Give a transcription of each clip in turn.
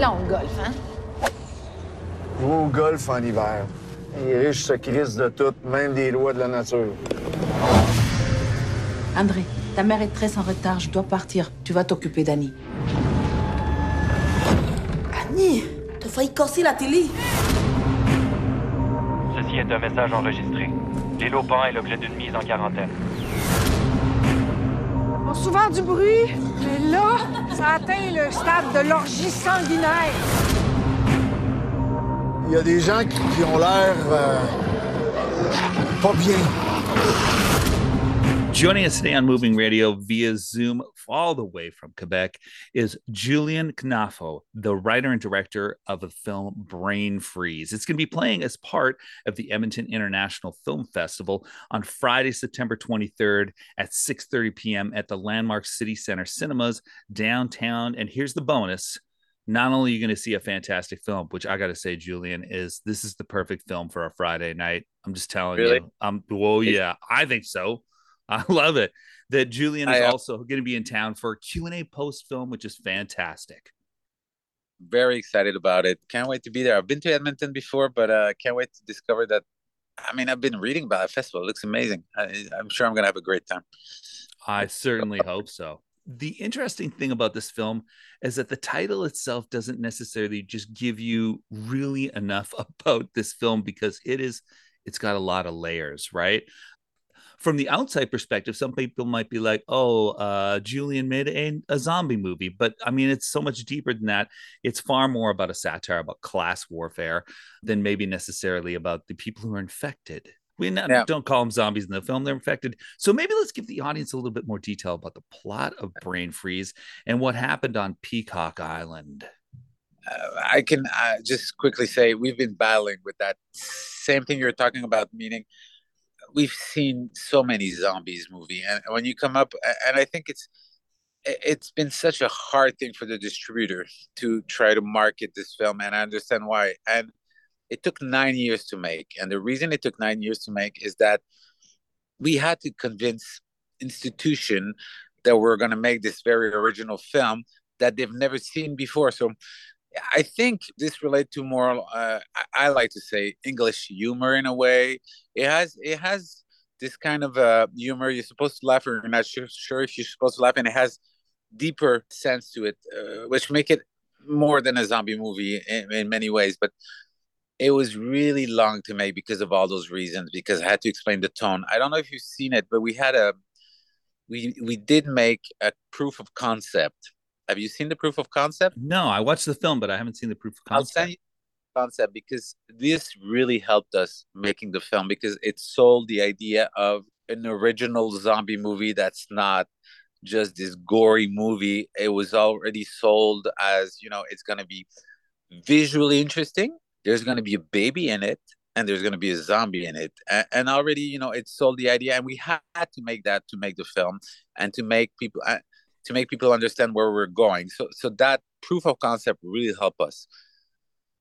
là, on golf, hein? Au golf en hiver. Les riches se crissent de tout, même des lois de la nature. André, ta mère est très en retard. Je dois partir. Tu vas t'occuper d'Annie. Annie, t'as failli casser la télé. Ceci est un message enregistré. L'île Pan est l'objet d'une mise en quarantaine. On souvent du bruit, mais là, ça atteint le stade de l'orgie sanguinaire. Il y a des gens qui, ont l'air euh, pas bien. Joining us today on Moving Radio via Zoom, all the way from Quebec, is Julian Knafo, the writer and director of the film Brain Freeze. It's going to be playing as part of the Edmonton International Film Festival on Friday, September 23rd at 6:30 p.m. at the Landmark City Center Cinemas downtown. And here's the bonus: not only are you going to see a fantastic film, which I got to say, Julian, is this is the perfect film for a Friday night. I'm just telling Really? you. Um, well, yeah, I think so. I love it that Julian is I, uh, also going to be in town for Q&A post film, which is fantastic. Very excited about it. Can't wait to be there. I've been to Edmonton before, but uh, can't wait to discover that. I mean, I've been reading about the festival. It looks amazing. I, I'm sure I'm going to have a great time. I certainly hope so. The interesting thing about this film is that the title itself doesn't necessarily just give you really enough about this film because it is it's got a lot of layers, right? From the outside perspective, some people might be like, "Oh, uh, Julian made a, a zombie movie," but I mean, it's so much deeper than that. It's far more about a satire about class warfare than maybe necessarily about the people who are infected. We not, Yeah. don't call them zombies in the film; they're infected. So maybe let's give the audience a little bit more detail about the plot of Brain Freeze and what happened on Peacock Island. Uh, I can uh, just quickly say we've been battling with that same thing you're talking about, meaning we've seen so many zombies movie, and when you come up, and I think it's it's been such a hard thing for the distributor to try to market this film, and I understand why. And it took nine years to make, and the reason it took nine years to make is that we had to convince institution that we're going to make this very original film that they've never seen before. So I think this relates to more. Uh, I, like to say English humor in a way. It has it has this kind of uh, humor. You're supposed to laugh, or you're not sure, sure if you're supposed to laugh, and it has deeper sense to it, uh, which make it more than a zombie movie in, in many ways. But it was really long to make because of all those reasons. Because I had to explain the tone. I don't know if you've seen it, but we had a we we did make a proof of concept. Have you seen the proof of concept? No, I watched the film, but I haven't seen the proof of I'll concept. send you the concept because this really helped us making the film because it sold the idea of an original zombie movie that's not just this gory movie. It was already sold as, you know, it's going to be visually interesting. There's going to be a baby in it and there's going to be a zombie in it. And, and already, you know, it sold the idea. And we had to make that to make the film and to make people. To make people understand where we're going. So so that proof of concept really helped us.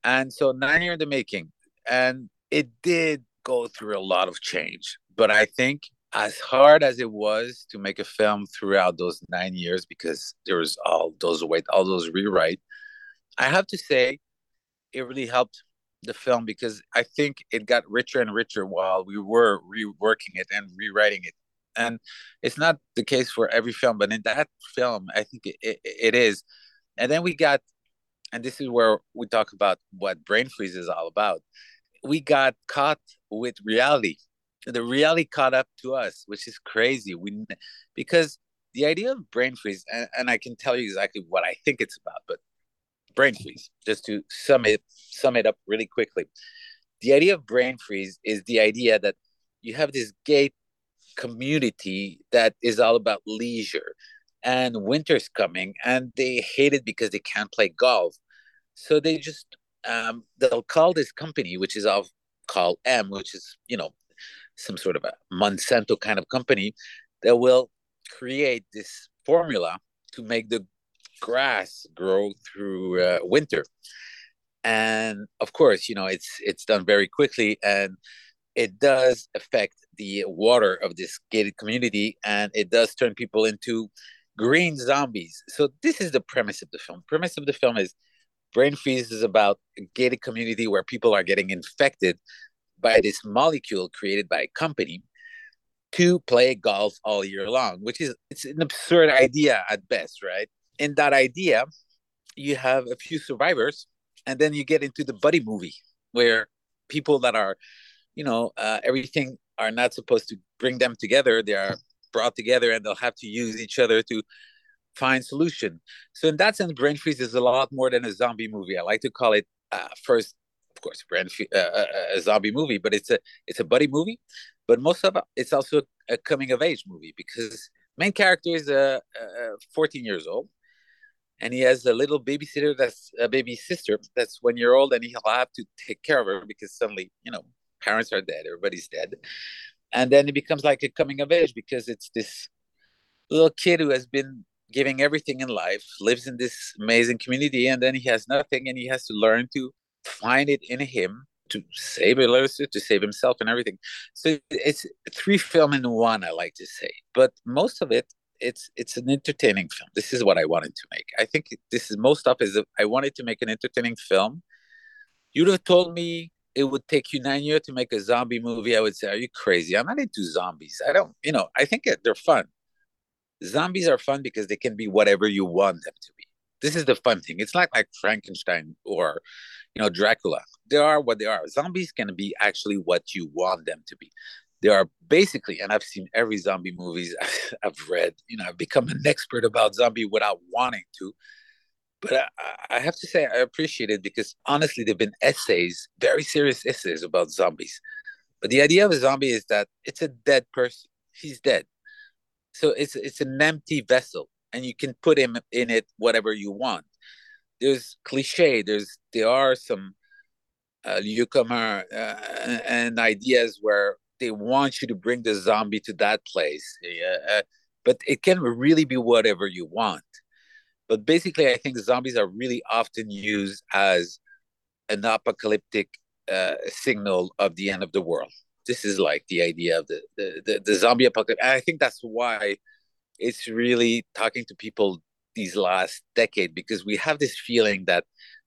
And so nine year in the making. And it did go through a lot of change. But I think as hard as it was to make a film throughout those nine years, because there was all those wait, all those rewrite, I have to say it really helped the film because I think it got richer and richer while we were reworking it and rewriting it and it's not the case for every film but in that film i think it, it, it is. And then we got and this is where we talk about what brain freeze is all about. We got caught with reality. The reality caught up to us which is crazy. We because the idea of brain freeze and, and i can tell you exactly what i think it's about but brain freeze just to sum it sum it up really quickly. The idea of brain freeze is the idea that you have this gate community that is all about leisure. And winter's coming and they hate it because they can't play golf. So they just um, they'll call this company which is all called m which is you know some sort of a monsanto kind of company that will create this formula to make the grass grow through uh, winter. And of course you know it's it's done very quickly and it does affect the water of this gated community and it does turn people into green zombies so this is the premise of the film premise of the film is Brain Freeze is about a gated community where people are getting infected by this molecule created by a company to play golf all year long, which is it's an absurd idea at best, right? In that idea, you have a few survivors, and then you get into the buddy movie where people that are, you know, uh, everything are not supposed to bring them together. They are brought together, and they'll have to use each other to find solution. So in that sense, Brain Freeze is a lot more than a zombie movie. I like to call it uh, first, of course, Brain uh, uh, a zombie movie, but it's a it's a buddy movie. But most of it, it's also a coming of age movie because main character is a, a 14 years old and he has a little babysitter that's a baby sister that's one year old and he'll have to take care of her because suddenly you know parents are dead everybody's dead and then it becomes like a coming of age because it's this little kid who has been giving everything in life lives in this amazing community and then he has nothing and he has to learn to find it in him to save Elisa, to save himself and everything. So it's three film in one, I like to say. But most of it it's it's an entertaining film. This is what I wanted to make. I think this is most of is I wanted to make an entertaining film. You'd have told me it would take you nine years to make a zombie movie. I would say, are you crazy? I'm not into zombies. I don't, you know, I think they're fun. Zombies are fun because they can be whatever you want them to be. This is the fun thing. It's not like Frankenstein or, you know, Dracula. They are what they are. Zombies can be actually what you want them to be they are basically, and I've seen every zombie movies I've read. You know, I've become an expert about zombie without wanting to. But I, I have to say I appreciate it because honestly, there've been essays, very serious essays about zombies. But the idea of a zombie is that it's a dead person. He's dead. So it's it's an empty vessel, and you can put him in it whatever you want. There's cliche. There's there are some uh, newcomer uh, and ideas where they want you to bring the zombie to that place. Uh, but it can really be whatever you want. But basically, I think zombies are really often used as an apocalyptic uh, signal of the end of the world. This is like the idea of the, the, the, the zombie apocalypse. And I think that's why it's really talking to people these last decade because we have this feeling that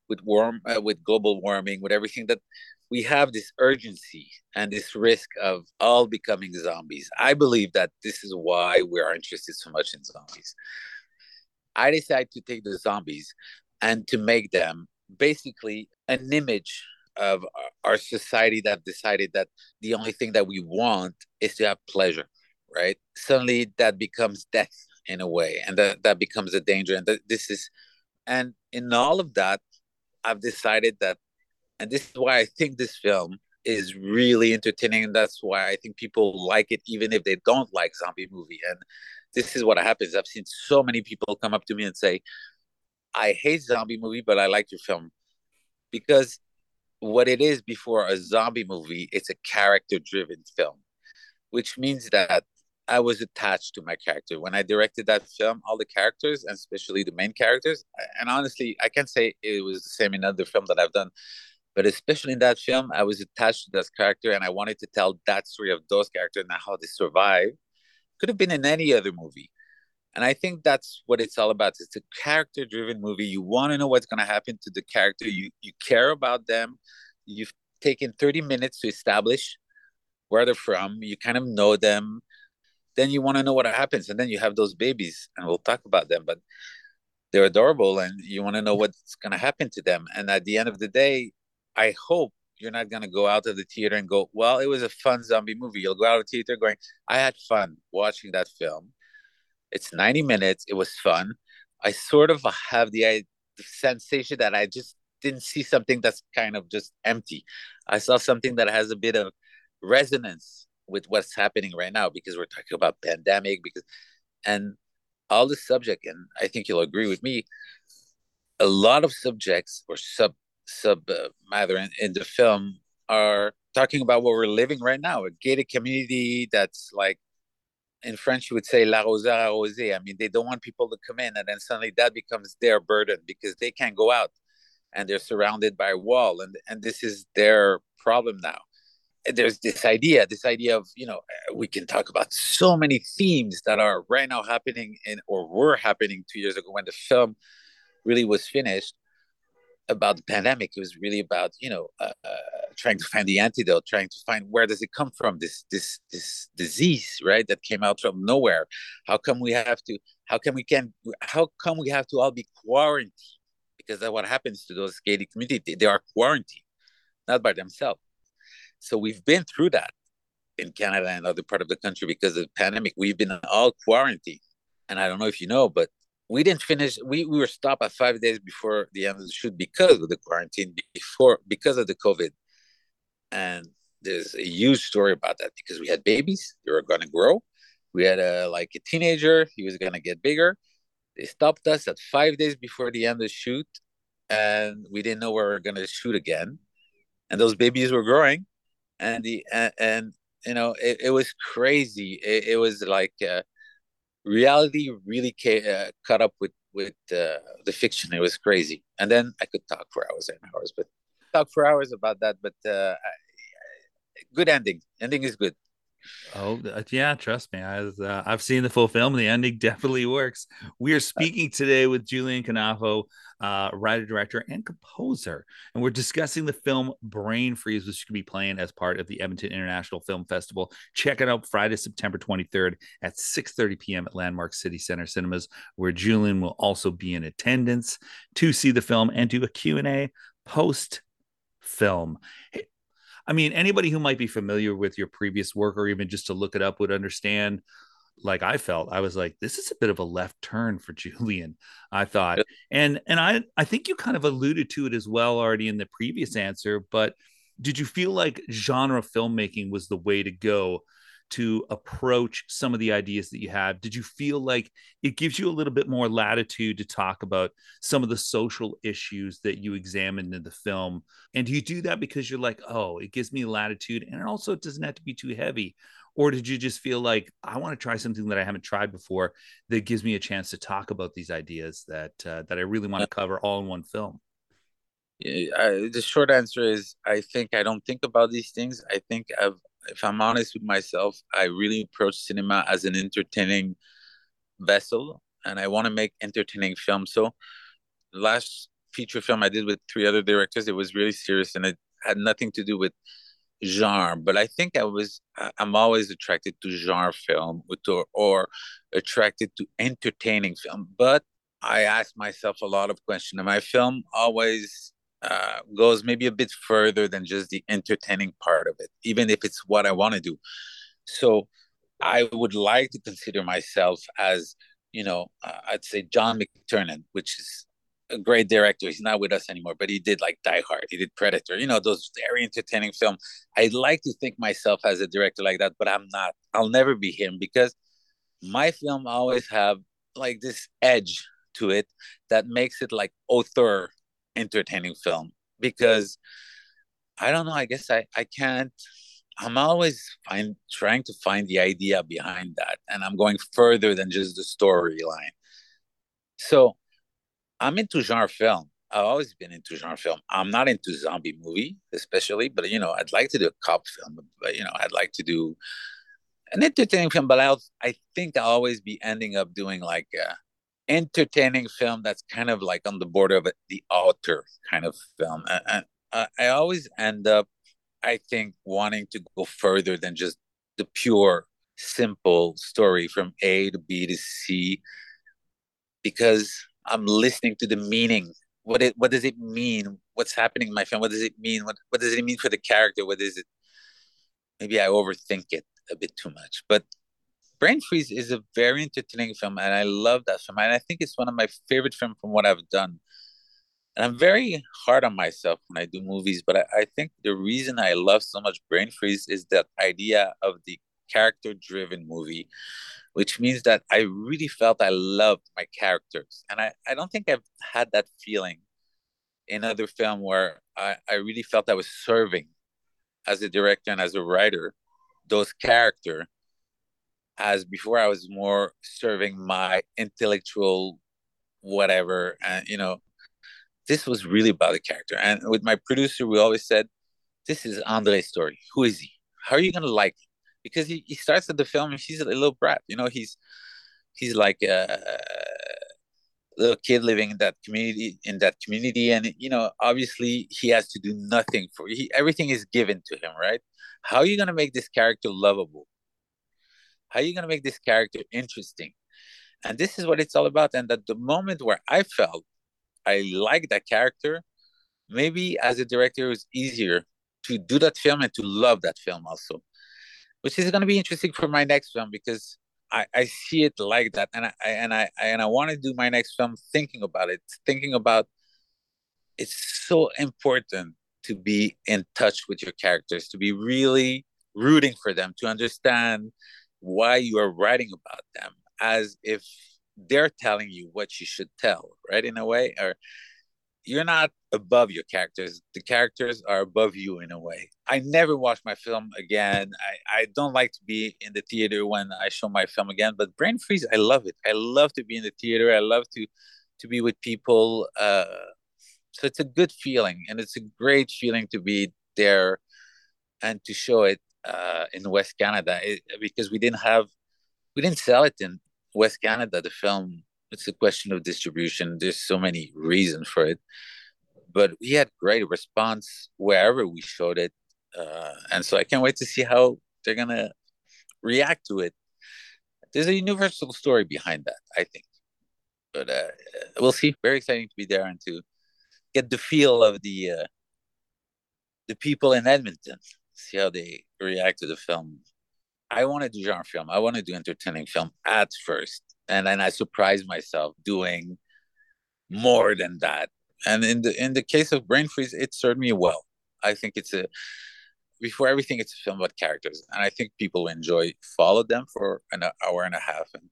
with warm uh, with global warming with everything that we have this urgency and this risk of all becoming zombies. I believe that this is why we are interested so much in zombies. I decided to take the zombies and to make them basically an image of our society that decided that the only thing that we want is to have pleasure, right? Suddenly that becomes death in a way, and that, that becomes a danger. And this is, and in all of that, I've decided that and this is why I think this film is really entertaining, and that's why I think people like it, even if they don't like zombie movie. And this is what happens. I've seen so many people come up to me and say, "I hate zombie movie, but I like your film," because what it is before a zombie movie, it's a character-driven film, which means that I was attached to my character. When I directed that film, all the characters, and especially the main characters, and honestly, I can't say it was the same in other film that I've done. But especially in that film, I was attached to that character and I wanted to tell that story of those characters and how they survived. Could have been in any other movie. And I think that's what it's all about. It's a character driven movie. You want to know what's going to happen to the character. You you care about them. You've taken 30 minutes to establish where they're from. You kind of know them. Then you want to know what happens. And then you have those babies, and we'll talk about them. But they're adorable, and you want to know what's going to happen to them. And at the end of the day, I hope you're not to go out of the theater and go, well, it was a fun zombie movie. You'll go out of the theater going, I had fun watching that film. It's 90 minutes. It was fun. I sort of have the, the sensation that I just didn't see something that's kind of just empty. I saw something that has a bit of resonance with what's happening right now because we're talking about pandemic because and all the subject and I think you'll agree with me a lot of subjects or sub sub uh, matter in, the film are talking about what we're living right now a gated community that's like in French, you would say la rosière arrosée. I mean, they don't want people to come in, and then suddenly that becomes their burden because they can't go out, and they're surrounded by a wall, and and this is their problem now. There's this idea, this idea of you know, we can talk about so many themes that are right now happening in or were happening two years ago when the film really was finished, about the pandemic. It was really about you know uh, uh, trying to find the antidote, trying to find where does it come from this this this disease, right? That came out from nowhere. How come we have to? How can we can? How come we have to all be quarantined? Because that's what happens to those gated community. They are quarantined, not by themselves. So we've been through that in Canada and other part of the country because of the pandemic. We've been all quarantined, and I don't know if you know, but we didn't finish. We, we were stopped at five days before the end of the shoot because of the quarantine, before because of the COVID. And there's a huge story about that because we had babies; they were going to grow. We had a like a teenager; he was going to get bigger. They stopped us at five days before the end of the shoot, and we didn't know where we were going to shoot again. And those babies were growing, and the and, and you know it, it was crazy. It, it was like. Uh, reality really ca- uh, caught up with with uh, the fiction. It was crazy, and then I could talk for hours and hours, but talk for hours about that. But uh, good ending. Ending is good. Oh yeah, trust me. I've uh, I've seen the full film. The ending definitely works. We are speaking today with Julian Knafo, uh, writer, director, and composer, and we're discussing the film Brain Freeze, which could be playing as part of the Edmonton International Film Festival. Check it out Friday, September 23rd at 6:30 p.m. at Landmark City Center Cinemas, where Julian will also be in attendance to see the film and do a Q and A post film. I mean, anybody who might be familiar with your previous work or even just to look it up would understand. Like I felt, I was like, this is a bit of a left turn for Julian. I thought, and and I I think you kind of alluded to it as well already in the previous answer. But did you feel like genre filmmaking was the way to go to approach some of the ideas that you have? Did you feel like it gives you a little bit more latitude to talk about some of the social issues that you examined in the film? And do you do that because you're like oh it gives me latitude and also it doesn't have to be too heavy? Or did you just feel like i want to try something that i haven't tried before that gives me a chance to talk about these ideas that uh, that i really want to cover all in one film I, the short answer is i think i don't think about these things. I think i've if I'm honest with myself, I really approach cinema as an entertaining vessel, and I want to make entertaining films. So, last feature film I did with three other directors, it was really serious, and it had nothing to do with genre. But I think I was, I'm always attracted to genre film or, or attracted to entertaining film. But I ask myself a lot of questions. Am I film always uh, goes maybe a bit further than just the entertaining part of it, even if it's what I want to do. So I would like to consider myself as, you know, uh, I'd say John McTiernan, which is a great director. He's not with us anymore, but he did like Die Hard, he did Predator, you know, those very entertaining films. I'd like to think myself as a director like that, but I'm not. I'll never be him because my film always have like this edge to it that makes it like author entertaining film because I don't know. I guess I, I can't. I'm always find trying to find the idea behind that, and I'm going further than just the storyline. So I'm into genre film. I've always been into genre film. I'm not into zombie movie, especially, but you know, I'd like to do a cop film. But you know, I'd like to do an entertaining film. But I'll, I think I'll always be ending up doing like a, entertaining film that's kind of like on the border of the author kind of film. And, and I always end up, I think, wanting to go further than just the pure, simple story from A to B to C, because I'm listening to the meaning. What it, what does it mean? What's happening in my film? What does it mean? What what does it mean for the character? What is it? Maybe I overthink it a bit too much, but Brain Freeze is a very entertaining film, and I love that film. And I think it's one of my favorite films from what I've done. And I'm very hard on myself when I do movies, but I, I think the reason I love so much Brain Freeze is that idea of the character driven movie, which means that I really felt I loved my characters. And I, I don't think I've had that feeling in other film where I, I really felt I was serving as a director and as a writer those characters as before I was more serving my intellectual whatever and you know this was really about the character. And with my producer we always said this is Andre's story. Who is he? How are you gonna like him? Because he, he starts at the film and he's a little brat you know he's he's like a little kid living in that community in that community. And you know obviously he has to do nothing for he everything is given to him right? How are you going to make this character lovable how are you going to make this character interesting and this is what it's all about and at the moment where i felt i like that character maybe as a director it was easier to do that film and to love that film also which is going to be interesting for my next film because I, I see it like that, and I and I and I want to do my next film thinking about it, thinking about. It's so important to be in touch with your characters, to be really rooting for them, to understand why you are writing about them, as if they're telling you what you should tell, right? In a way, or you're not above your characters. The characters are above you in a way. I never watch my film again. I, I don't like to be in the theater when I show my film again, but Brain Freeze, I love it. I love to be in the theater. I love to to be with people. Uh, so it's a good feeling, and it's a great feeling to be there and to show it uh, in West Canada it, because we didn't have we didn't sell it in West Canada. The film it's a question of distribution. There's so many reasons for it, but we had great response wherever we showed it, uh, and so I can't wait to see how they're gonna react to it. There's a universal story behind that, I think, but uh, we'll see. Very exciting to be there and to get the feel of the uh, the people in Edmonton, see how they react to the film. I want to do genre film. I want to do entertaining film at first and then I surprised myself doing more than that. And in the in the case of Brain Freeze, it served me well. I think it's a before everything, it's a film about characters, and I think people enjoy follow them for an hour and a half. And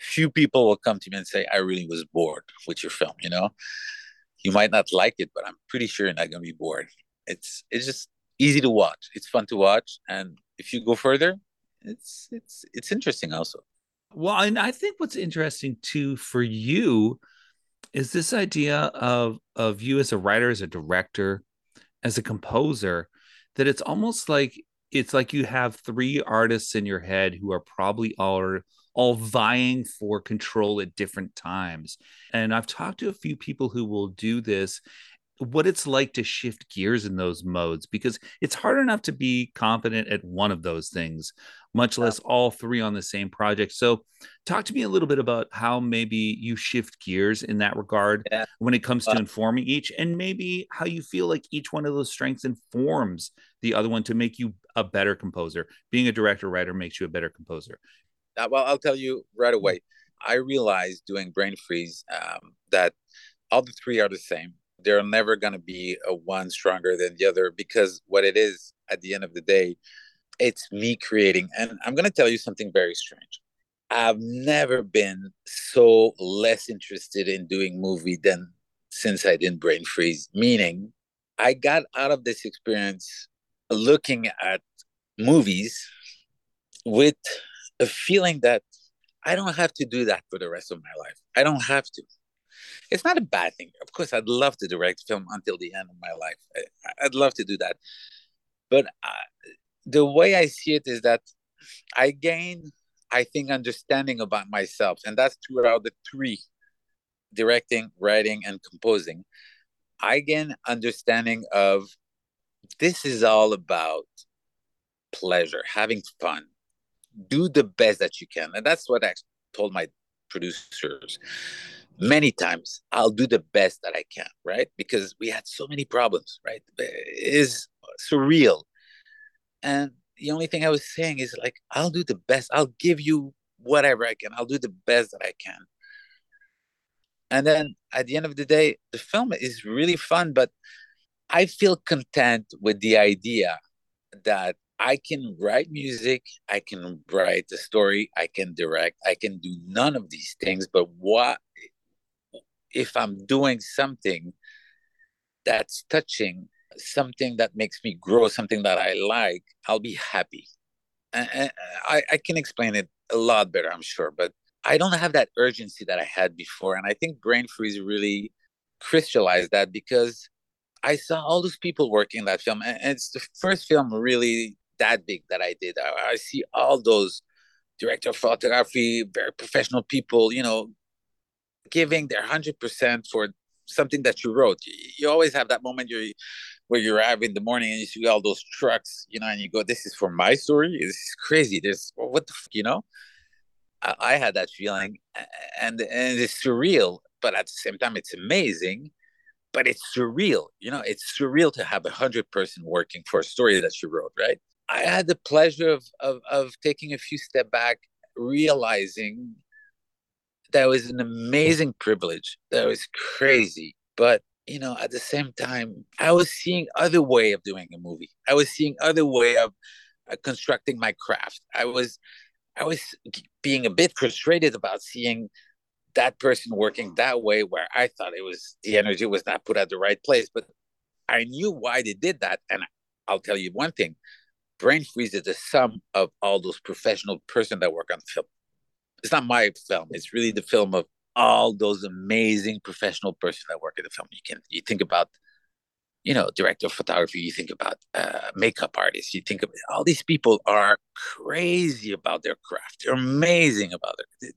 few people will come to me and say, "I really was bored with your film." You know, you might not like it, but I'm pretty sure you're not gonna be bored. It's it's just easy to watch. It's fun to watch, and if you go further, it's it's it's interesting also. Well, and I think what's interesting too for you is this idea of of you as a writer, as a director, as a composer, that it's almost like it's like you have three artists in your head who are probably all all vying for control at different times. And I've talked to a few people who will do this what it's like to shift gears in those modes because it's hard enough to be confident at one of those things much less all three on the same project. So talk to me a little bit about how maybe you shift gears in that regard yeah. when it comes to informing each and maybe how you feel like each one of those strengths informs the other one to make you a better composer. Being a director writer makes you a better composer. Uh, well i'll tell you right away. I realized doing brain freeze um, that all the three are the same they're never going to be a one stronger than the other because what it is at the end of the day it's me creating. And i'm going to tell you something very strange. I've never been so less interested in doing movie than since i didn't brain freeze. Meaning i got out of this experience looking at movies with a feeling that i don't have to do that for the rest of my life. I don't have to it's not a bad thing. Of course, I'd love to direct film until the end of my life. I, would love to do that. But uh, the way I see it is that I gain, I think, understanding about myself. And that's throughout the three directing, writing, and composing. I gain understanding of this is all about pleasure, having fun. Do the best that you can. And that's what I told my producers many times i'll do the best that i can right? Because we had so many problems right? It is surreal. And the only thing i was saying is like i'll do the best. I'll give you whatever i can. I'll do the best that i can. And then at the end of the day the film is really fun but i feel content with the idea that I can write music, I can write the story, I can direct, I can do none of these things. But what if I'm doing something that's touching, something that makes me grow, something that I like, I'll be happy. I, I can explain it a lot better, I'm sure, but I don't have that urgency that I had before. And I think Brain Freeze really crystallized that because I saw all those people working that film. And it's the first film really that big that I did. I, I see all those director of photography, very professional people, you know, giving their 100% for something that you wrote. You, you always have that moment you where you're out in the morning and you see all those trucks, you know, and you go, "This is for my story. This is crazy. This what the fuck, you know." I, I had that feeling, and and it's surreal, but at the same time, it's amazing. But it's surreal, you know. It's surreal to have a hundred person working for a story that you wrote, right? I had the pleasure of of, of taking a few step back, realizing that was an amazing privilege. That was crazy, but you know, at the same time, I was seeing other way of doing a movie. I was seeing other way of uh, constructing my craft. I was, I was being a bit frustrated about seeing that person working that way, where I thought it was the energy was not put at the right place. But I knew why they did that, and I'll tell you one thing: Brain Freeze is the sum of all those professional person that work on film. It's not my film; it's really the film of all those amazing professional person that work in the film. You can you think about, you know, director of photography. You think about uh, makeup artists. You think of all these people are crazy about their craft. They're amazing about it.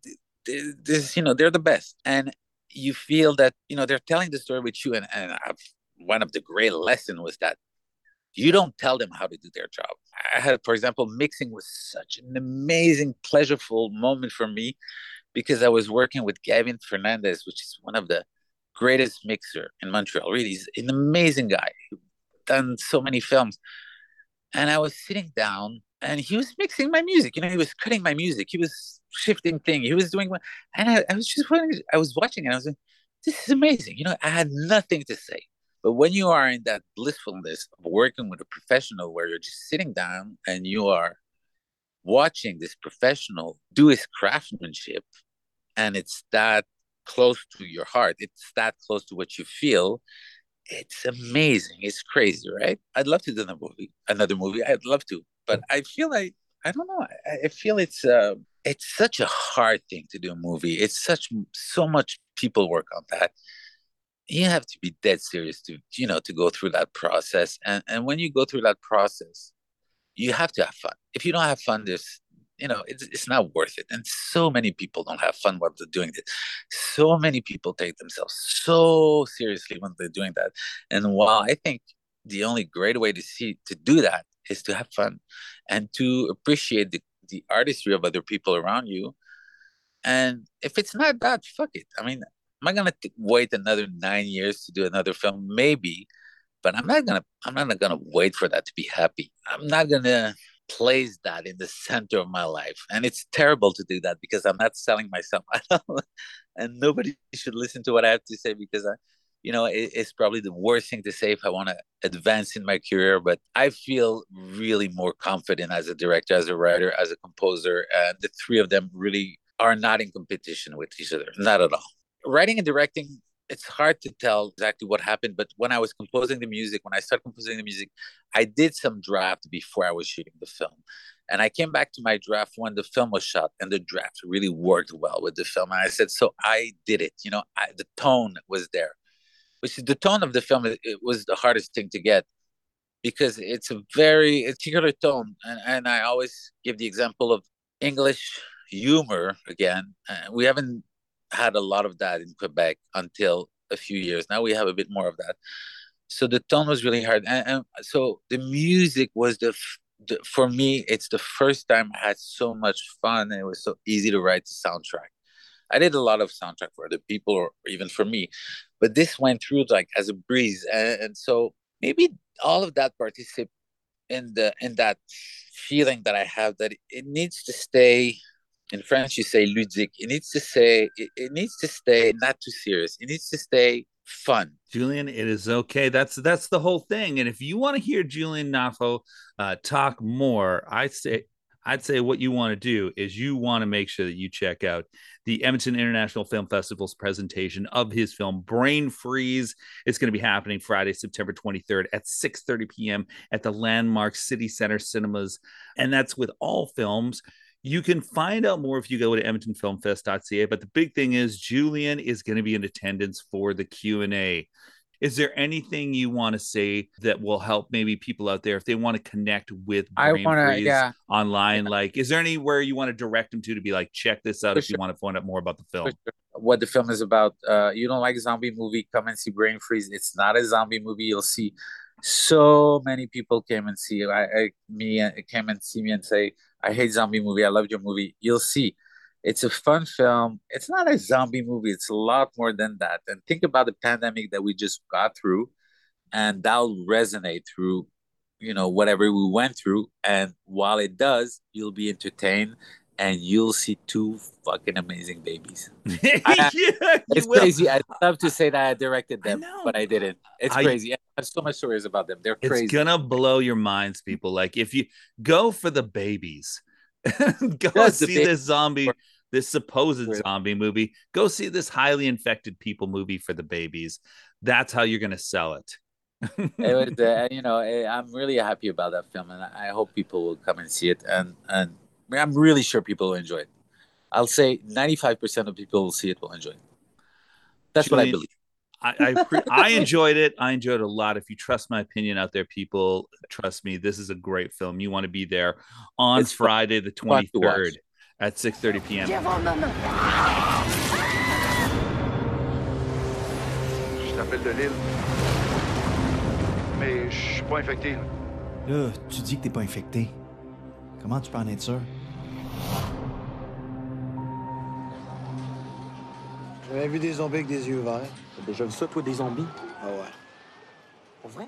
This, you know, they're the best, and you feel that you know they're telling the story with you. And and I've, one of the great lessons was that you don't tell them how to do their job. I had, for example, mixing was such an amazing, pleasureful moment for me because I was working with Gavin Fernandes, which is one of the greatest mixer in Montreal. Really, he's an amazing guy, done so many films. And I was sitting down and he was mixing my music. You know, he was cutting my music. He was shifting thing. He was doing, and I, I was just I was watching and I was like, this is amazing. You know, I had nothing to say. But when you are in that blissfulness of working with a professional where you're just sitting down and you are watching this professional do his craftsmanship and it's that close to your heart it's that close to what you feel it's amazing. It's crazy right? I'd love to do another movie another movie. I'd love to but i feel like i don't know. I, I feel it's uh, it's such a hard thing to do a movie. It's such so much people work on that you have to be dead serious to you know to go through that process. And and when you go through that process you have to have fun. If you don't have fun there's you know it's, it's not worth it. And so many people don't have fun while they're doing it. So many people take themselves so seriously when they're doing that. And while i think the only great way to see to do that is to have fun and to appreciate the, the artistry of other people around you. And if it's not that fuck it. I mean am i gonna wait another nine years to do another film maybe but i'm not gonna i'm not gonna wait for that to be happy i'm not gonna place that in the center of my life. And it's terrible to do that because I'm not selling myself. and nobody should listen to what I have to say because I, you know, it, it's probably the worst thing to say if I want to advance in my career. But I feel really more confident as a director, as a writer, as a composer. And the three of them really are not in competition with each other, not at all. Writing and directing it's hard to tell exactly what happened, but when I was composing the music, when I started composing the music, I did some draft before I was shooting the film. And I came back to my draft when the film was shot, and the draft really worked well with the film. And I said, So I did it. You know, I, the tone was there, which is the tone of the film. It, was the hardest thing to get because it's a very particular tone. And, and I always give the example of English humor again. Uh, we haven't had a lot of that in Quebec until a few years. Now we have a bit more of that. So the tone was really hard, and, and so the music was the, the, for me. It's the first time I had so much fun, and it was so easy to write the soundtrack. I did a lot of soundtrack for other people, or even for me, but this went through like as a breeze, and, and so maybe all of that participate in the in that feeling that I have that it needs to stay in French you say ludique. It needs to say it, it needs to stay not too serious. It needs to stay fun. Julian, it is okay. That's that's the whole thing. And if you want to hear Julian Knafo uh, talk more, I say I'd say what you want to do is you want to make sure that you check out the Edmonton International Film Festival's presentation of his film Brain Freeze. It's going to be happening Friday, September 23rd at 6:30 p.m. at the Landmark City Center Cinemas, and that's with all films you can find out more if you go to edmontonfilmfest.ca. But the big thing is Julian is going to be in attendance for the Q&A. is there anything you want to say that will help maybe people out there if they want to connect with I Brain wanna- Freeze yeah. online? Like, is there anywhere you want to direct them to to be like, check this out For if you want to find out more about the film? what the film is about. Uh, you don't like zombie movie? Come and see Brain Freeze. It's not a zombie movie. You'll see so many people came and see I, I me uh, came and see me and say I hate zombie movie. I loved your movie. You'll see. It's a fun film. It's not a zombie movie. It's a lot more than that. And think about the pandemic that we just got through, and that'll resonate through, you know, whatever we went through. And while it does, you'll be entertained, and you'll see two fucking amazing babies. yeah, you It's will. crazy. I'd love to say that I directed them, know. but I didn't. It's I- crazy. I have so much stories about them. They're crazy. It's gonna blow your minds, people. Like if you go for the babies, go see this zombie, this supposed zombie movie. Go see this highly infected people movie for the babies. That's how you're gonna sell it. it was, uh, you know, eh, I'm really happy about that film, and I I hope people will come and see it. And and I'm really sure people will enjoy it. I'll say 95% of people will see it will enjoy it. That's what I believe. I I, pre- I enjoyed it. I enjoyed it a lot. If you trust my opinion out there, people, trust me. This is a great film. You want to be there on It's Friday the fun to watch. 23rd at 6:30 p.m. Je t'appelle de Lille. Mais je suis pas infecté. là. Là, tu dis que t'es pas infecté. Comment tu peux en être sûr? J'avais vu des zombies avec des yeux verts. T'as déjà vu ça, toi, des zombies? Ah ouais. Pour vrai?